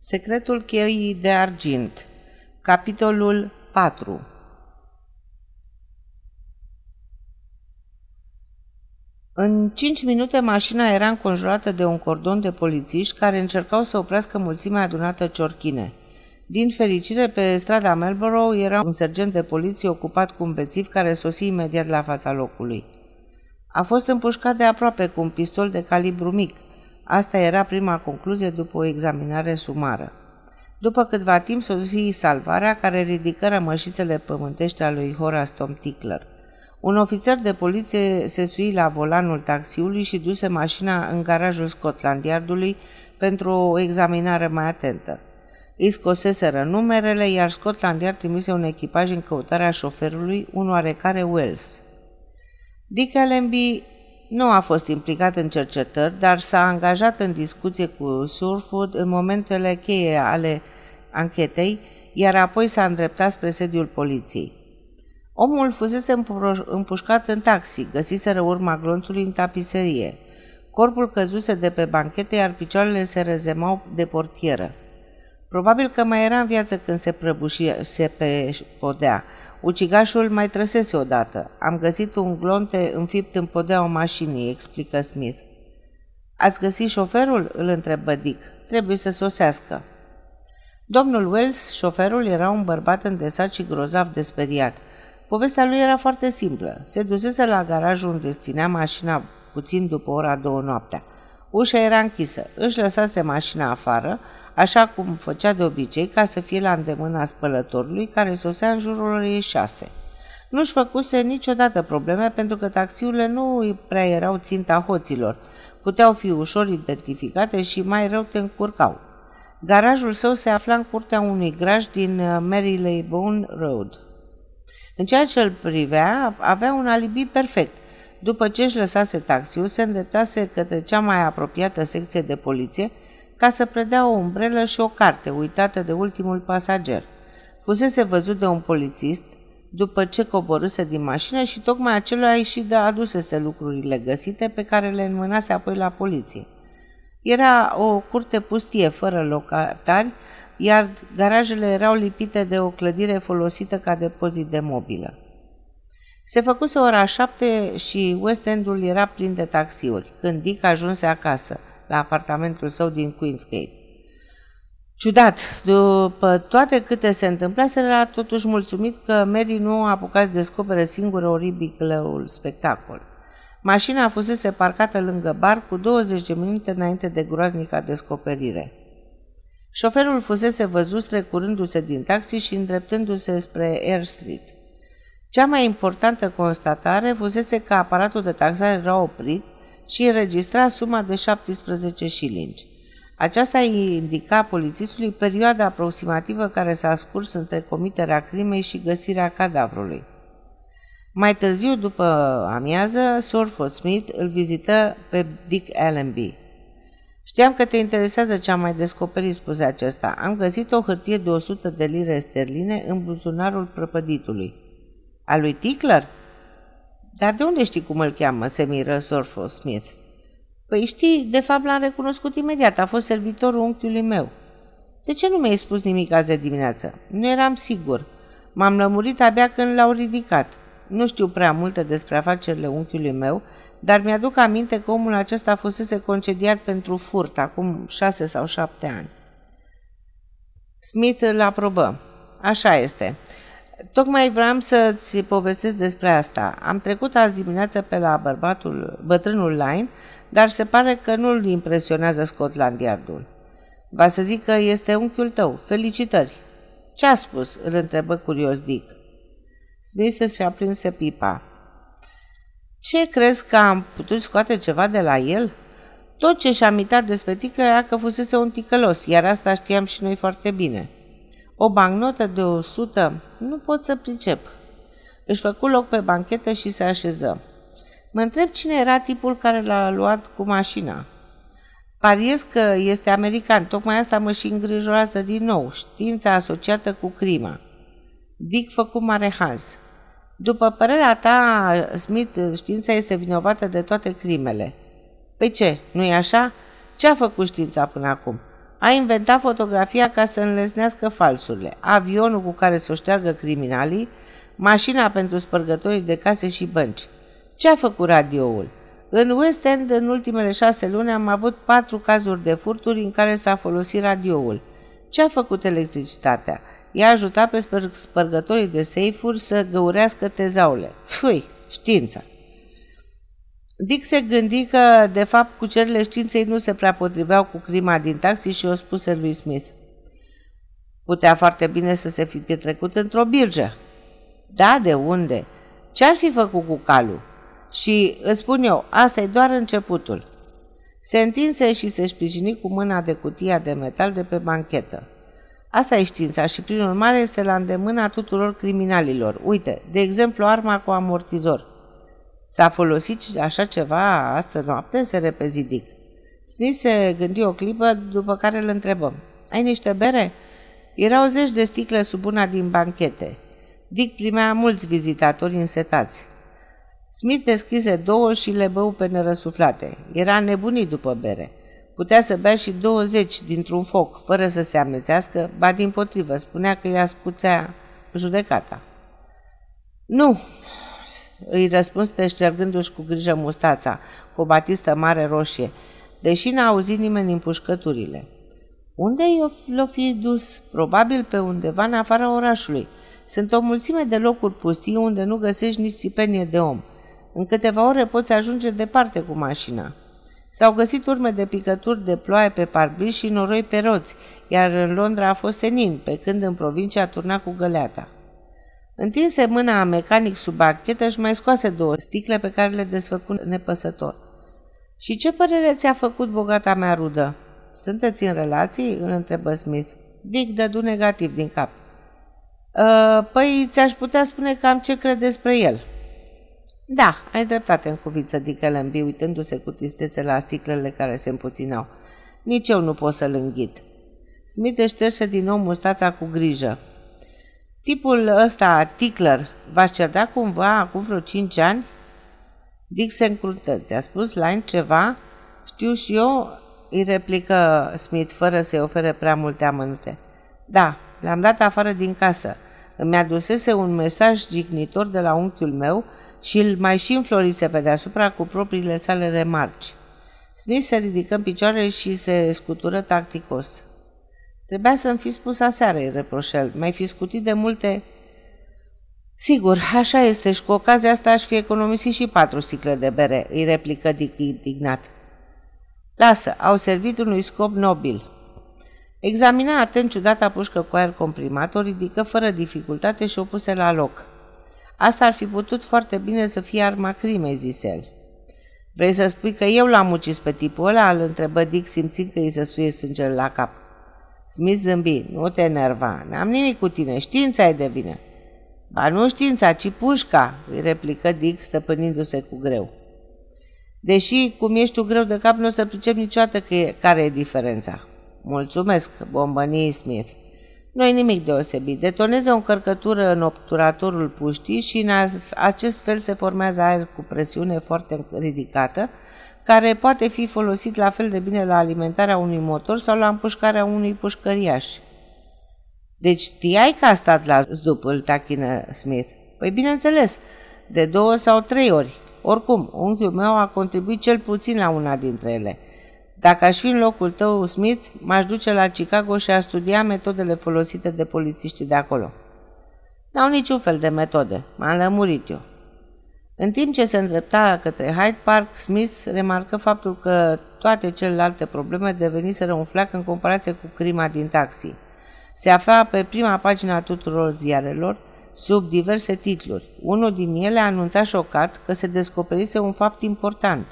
Secretul cheii de argint Capitolul 4 În cinci minute mașina era înconjurată de un cordon de polițiști care încercau să oprească mulțimea adunată ciorchine. Din fericire, pe strada Melborough era un sergent de poliție ocupat cu un bețiv care sosi imediat la fața locului. A fost împușcat de aproape cu un pistol de calibru mic – Asta era prima concluzie după o examinare sumară. După câtva timp sosi salvarea care ridică rămășițele pământești a lui Horace Tom Tickler. Un ofițer de poliție se sui la volanul taxiului și duse mașina în garajul Scotland Yardului pentru o examinare mai atentă. Îi scoseseră numerele, iar Scotland Yard trimise un echipaj în căutarea șoferului, un oarecare Wells. Dick Allenby nu a fost implicat în cercetări, dar s-a angajat în discuție cu Surfood în momentele cheie ale anchetei, iar apoi s-a îndreptat spre sediul poliției. Omul fusese împușcat în taxi, găsiseră urma glonțului în tapiserie. Corpul căzuse de pe banchete, iar picioarele se rezemau de portieră. Probabil că mai era în viață când se prăbușise pe podea, Ucigașul mai trăsese odată. Am găsit un glonte înfipt în podea o mașinii, explică Smith. Ați găsit șoferul? îl întrebă Dick. Trebuie să sosească. Domnul Wells, șoferul, era un bărbat îndesat și grozav de speriat. Povestea lui era foarte simplă. Se dusese la garajul unde ținea mașina puțin după ora două noaptea. Ușa era închisă. Își lăsase mașina afară, așa cum făcea de obicei ca să fie la îndemâna spălătorului care sosea în jurul orei șase. Nu-și făcuse niciodată probleme pentru că taxiurile nu prea erau ținta hoților, puteau fi ușor identificate și mai rău te încurcau. Garajul său se afla în curtea unui graj din uh, Marylebone Road. În ceea ce îl privea, avea un alibi perfect. După ce își lăsase taxiul, se îndreptase către cea mai apropiată secție de poliție, ca să predea o umbrelă și o carte uitată de ultimul pasager. Fusese văzut de un polițist după ce coborâse din mașină și tocmai acela și de adusese lucrurile găsite pe care le înmânase apoi la poliție. Era o curte pustie, fără locatari, iar garajele erau lipite de o clădire folosită ca depozit de mobilă. Se făcuse ora șapte și West Endul era plin de taxiuri, când Dick ajunse acasă la apartamentul său din Queensgate. Ciudat, după toate câte se întâmplase, era totuși mulțumit că Mary nu a apucat să descopere singură oribilul spectacol. Mașina fusese parcată lângă bar cu 20 de minute înainte de groaznica descoperire. Șoferul fusese văzut strecurându-se din taxi și îndreptându-se spre Air Street. Cea mai importantă constatare fusese că aparatul de taxare era oprit și înregistra suma de 17 șilingi. Aceasta îi indica polițistului perioada aproximativă care s-a scurs între comiterea crimei și găsirea cadavrului. Mai târziu, după amiază, Sorford Smith îl vizită pe Dick Allenby. Știam că te interesează ce am mai descoperit, spuse acesta. Am găsit o hârtie de 100 de lire sterline în buzunarul prăpăditului. A lui Tickler? Dar de unde știi cum îl cheamă?" se miră Sorfo Smith. Păi știi, de fapt l-am recunoscut imediat, a fost servitorul unchiului meu. De ce nu mi-ai spus nimic azi de dimineață? Nu eram sigur. M-am lămurit abia când l-au ridicat. Nu știu prea multe despre afacerile unchiului meu, dar mi-aduc aminte că omul acesta fusese concediat pentru furt acum șase sau șapte ani. Smith îl aprobă. Așa este. Tocmai vreau să-ți povestesc despre asta. Am trecut azi dimineață pe la bărbatul, bătrânul Line, dar se pare că nu-l impresionează Scotland Yardul. Va să zic că este unchiul tău. Felicitări! Ce a spus?" îl întrebă curios Dick. Smith și-a prins pipa. Ce crezi că am putut scoate ceva de la el?" Tot ce și-a mitat despre ticlă era că fusese un ticălos, iar asta știam și noi foarte bine. O bancnotă de o sută? Nu pot să pricep. Își făcu loc pe banchetă și se așeză. Mă întreb cine era tipul care l-a luat cu mașina. Pariez că este american, tocmai asta mă și îngrijorează din nou, știința asociată cu crima. Dick făcu mare haz. După părerea ta, Smith, știința este vinovată de toate crimele. Păi ce, nu-i așa? Ce a făcut știința până acum? A inventat fotografia ca să înlesnească falsurile, avionul cu care să o șteargă criminalii, mașina pentru spărgătorii de case și bănci. Ce a făcut radioul? În West End, în ultimele șase luni, am avut patru cazuri de furturi în care s-a folosit radioul. Ce a făcut electricitatea? I-a ajutat pe spărgătorii de seifuri să găurească tezaule. Fui, știința! Dick se gândi că, de fapt, cucerile științei nu se prea potriveau cu crima din taxi și o spuse lui Smith. Putea foarte bine să se fi petrecut într-o birgă. Da, de unde? Ce-ar fi făcut cu calul? Și îți spun eu, asta e doar începutul. Se întinse și se sprijini cu mâna de cutia de metal de pe banchetă. Asta e știința și prin urmare este la îndemâna tuturor criminalilor. Uite, de exemplu, arma cu amortizor. S-a folosit așa ceva astă noapte? Se repezi Dick. Smith se gândi o clipă, după care îl întrebăm. Ai niște bere? Erau zeci de sticle sub una din banchete. Dick primea mulți vizitatori însetați. Smith deschise două și le bău pe nerăsuflate. Era nebunit după bere. Putea să bea și 20 dintr-un foc, fără să se amețească, ba din potrivă, spunea că i-a scuțea judecata. Nu, îi răspunse ștergându-și cu grijă mustața, cu o batistă mare roșie, deși n-a auzit nimeni împușcăturile. Unde i-o fi dus? Probabil pe undeva în afara orașului. Sunt o mulțime de locuri pustii unde nu găsești nici țipenie de om. În câteva ore poți ajunge departe cu mașina. S-au găsit urme de picături de ploaie pe parbriz și noroi pe roți, iar în Londra a fost senin, pe când în provincie a turnat cu găleata. Întinse mâna a mecanic sub bachetă și mai scoase două sticle pe care le desfăcu nepăsător. Și ce părere ți-a făcut bogata mea rudă? Sunteți în relații?" îl întrebă Smith. Dick dădu negativ din cap. Ă, păi, ți-aș putea spune cam ce crede despre el." Da, ai dreptate în cuviță, Dick Lemby, uitându-se cu tristețe la sticlele care se împuținau. Nici eu nu pot să-l înghit. Smith își șterse din nou mustața cu grijă. Tipul ăsta, Tickler, v-a cerdat cumva acum vreo cinci ani? Dick se încrută. Ți-a spus Line ceva? Știu și eu, îi replică Smith fără să-i ofere prea multe amănute. Da, l-am dat afară din casă. Îmi adusese un mesaj jignitor de la unchiul meu și îl mai și înflorise pe deasupra cu propriile sale remarci. Smith se ridică în picioare și se scutură tacticos. Trebuia să-mi fi spus aseară, îi reproșel. Mai fi scutit de multe... Sigur, așa este și cu ocazia asta aș fi economisit și patru sticle de bere, îi replică Dick indignat. Lasă, au servit unui scop nobil. Examina atent ciudata pușcă cu aer comprimat, o ridică fără dificultate și o puse la loc. Asta ar fi putut foarte bine să fie arma crimei, zise el. Vrei să spui că eu l-am ucis pe tipul ăla? Îl întrebă Dick simțind că îi se suie sângele la cap. Smith zâmbi, nu te enerva, n-am nimic cu tine, știința e de vină. Ba nu știința, ci pușca, îi replică Dick, stăpânindu-se cu greu. Deși, cum ești tu greu de cap, nu o să pricep niciodată că e, care e diferența. Mulțumesc, bombănii Smith. nu e nimic deosebit. Detoneze o încărcătură în obturatorul puștii și în acest fel se formează aer cu presiune foarte ridicată, care poate fi folosit la fel de bine la alimentarea unui motor sau la împușcarea unui pușcăriaș. Deci știai că a stat la zdup, îl tachină Smith. Păi bineînțeles, de două sau trei ori. Oricum, unchiul meu a contribuit cel puțin la una dintre ele. Dacă aș fi în locul tău, Smith, m-aș duce la Chicago și a studia metodele folosite de polițiștii de acolo. N-au niciun fel de metode, m-am lămurit eu. În timp ce se îndrepta către Hyde Park, Smith remarcă faptul că toate celelalte probleme deveniseră un flac în comparație cu crima din taxi. Se afla pe prima pagină a tuturor ziarelor, sub diverse titluri. Unul din ele anunța șocat că se descoperise un fapt important.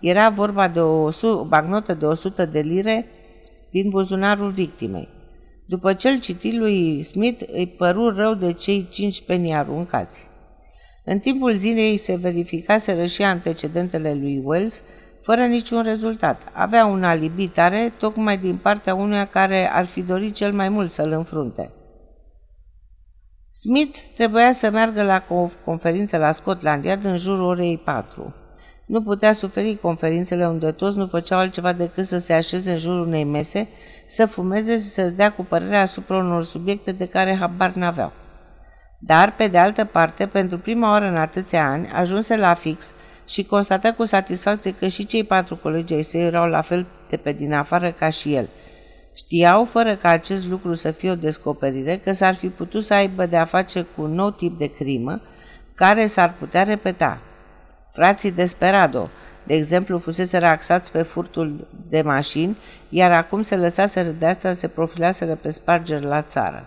Era vorba de o, o bagnotă de 100 de lire din buzunarul victimei. După ce îl citi lui Smith, îi păru rău de cei cinci penii aruncați. În timpul zilei se verificaseră și antecedentele lui Wells, fără niciun rezultat. Avea un alibi tare, tocmai din partea unuia care ar fi dorit cel mai mult să-l înfrunte. Smith trebuia să meargă la o conferință la Scotland Yard în jurul orei 4. Nu putea suferi conferințele unde toți nu făceau altceva decât să se așeze în jurul unei mese, să fumeze și să-ți dea cu părerea asupra unor subiecte de care habar n-aveau. Dar, pe de altă parte, pentru prima oară în atâția ani, ajunse la fix și constată cu satisfacție că și cei patru colegi ai săi erau la fel de pe din afară ca și el. Știau, fără ca acest lucru să fie o descoperire, că s-ar fi putut să aibă de a face cu un nou tip de crimă, care s-ar putea repeta. Frații Desperado, de exemplu, fusese raxați pe furtul de mașini, iar acum se lăsaseră de asta se profilaseră pe spargeri la țară.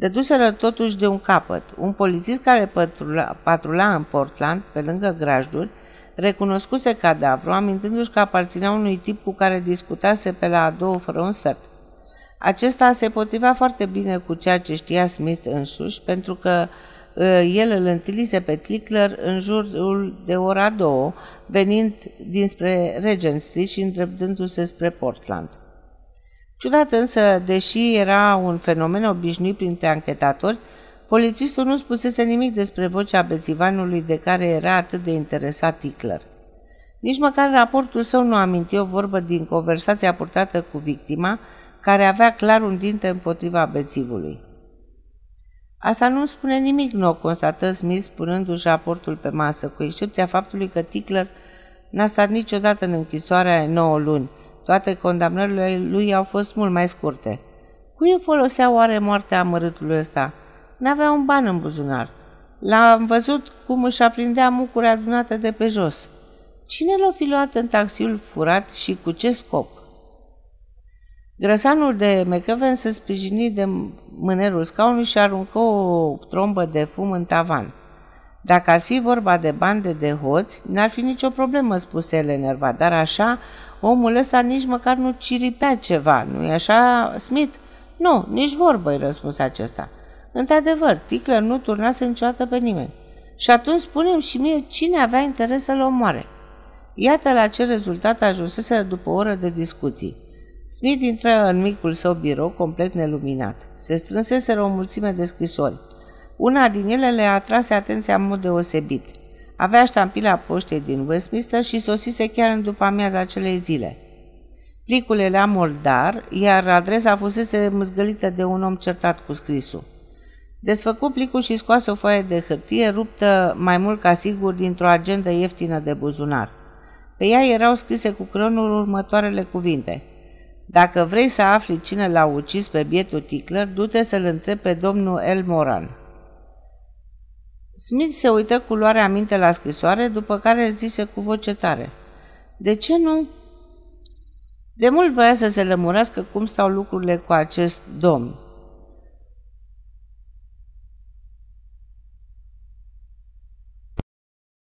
Dăduseră totuși de un capăt. Un polițist care patrula, patrula în Portland, pe lângă grajduri, recunoscuse cadavru, amintindu-și că aparținea unui tip cu care discutase pe la a două fără un sfert. Acesta se potrivea foarte bine cu ceea ce știa Smith însuși, pentru că uh, el îl întâlnise pe Clickler în jurul de ora două, venind dinspre Regent Street și îndreptându-se spre Portland. Ciudat însă, deși era un fenomen obișnuit printre anchetatori, polițistul nu spusese nimic despre vocea bețivanului de care era atât de interesat Tickler. Nici măcar raportul său nu aminti o vorbă din conversația purtată cu victima, care avea clar un dinte împotriva bețivului. Asta nu spune nimic nou, constată Smith, punându-și raportul pe masă, cu excepția faptului că Tickler n-a stat niciodată în închisoarea 9 luni, toate condamnările lui au fost mult mai scurte. Cui îi folosea oare moartea amărâtului ăsta? N-avea un ban în buzunar. L-am văzut cum își aprindea mucuri adunate de pe jos. Cine l-a fi luat în taxiul furat și cu ce scop? Grăsanul de McEwen se sprijini de mânerul scaunului și aruncă o trombă de fum în tavan. Dacă ar fi vorba de bande de hoți, n-ar fi nicio problemă, spuse el enervat, dar așa omul ăsta nici măcar nu ciripea ceva, nu-i așa, Smith? Nu, nici vorbă, îi răspuns acesta. Într-adevăr, Ticler nu turnase niciodată pe nimeni. Și atunci spunem și mie cine avea interes să-l omoare. Iată la ce rezultat ajunsese după o oră de discuții. Smith intră în micul său birou, complet neluminat. Se strânseseră o mulțime de scrisori. Una din ele le atrase atenția în mod deosebit – avea ștampila poștei din Westminster și sosise chiar în după amiaza acelei zile. Plicul era moldar, iar adresa fusese măzgălită de un om certat cu scrisul. Desfăcu plicul și scoase o foaie de hârtie ruptă mai mult ca sigur dintr-o agendă ieftină de buzunar. Pe ea erau scrise cu cronul următoarele cuvinte. Dacă vrei să afli cine l-a ucis pe bietul Tickler, du-te să-l întrebi pe domnul El Moran. Smith se uită cu luarea minte la scrisoare, după care zise cu voce tare. De ce nu? De mult voia să se lămurească cum stau lucrurile cu acest domn.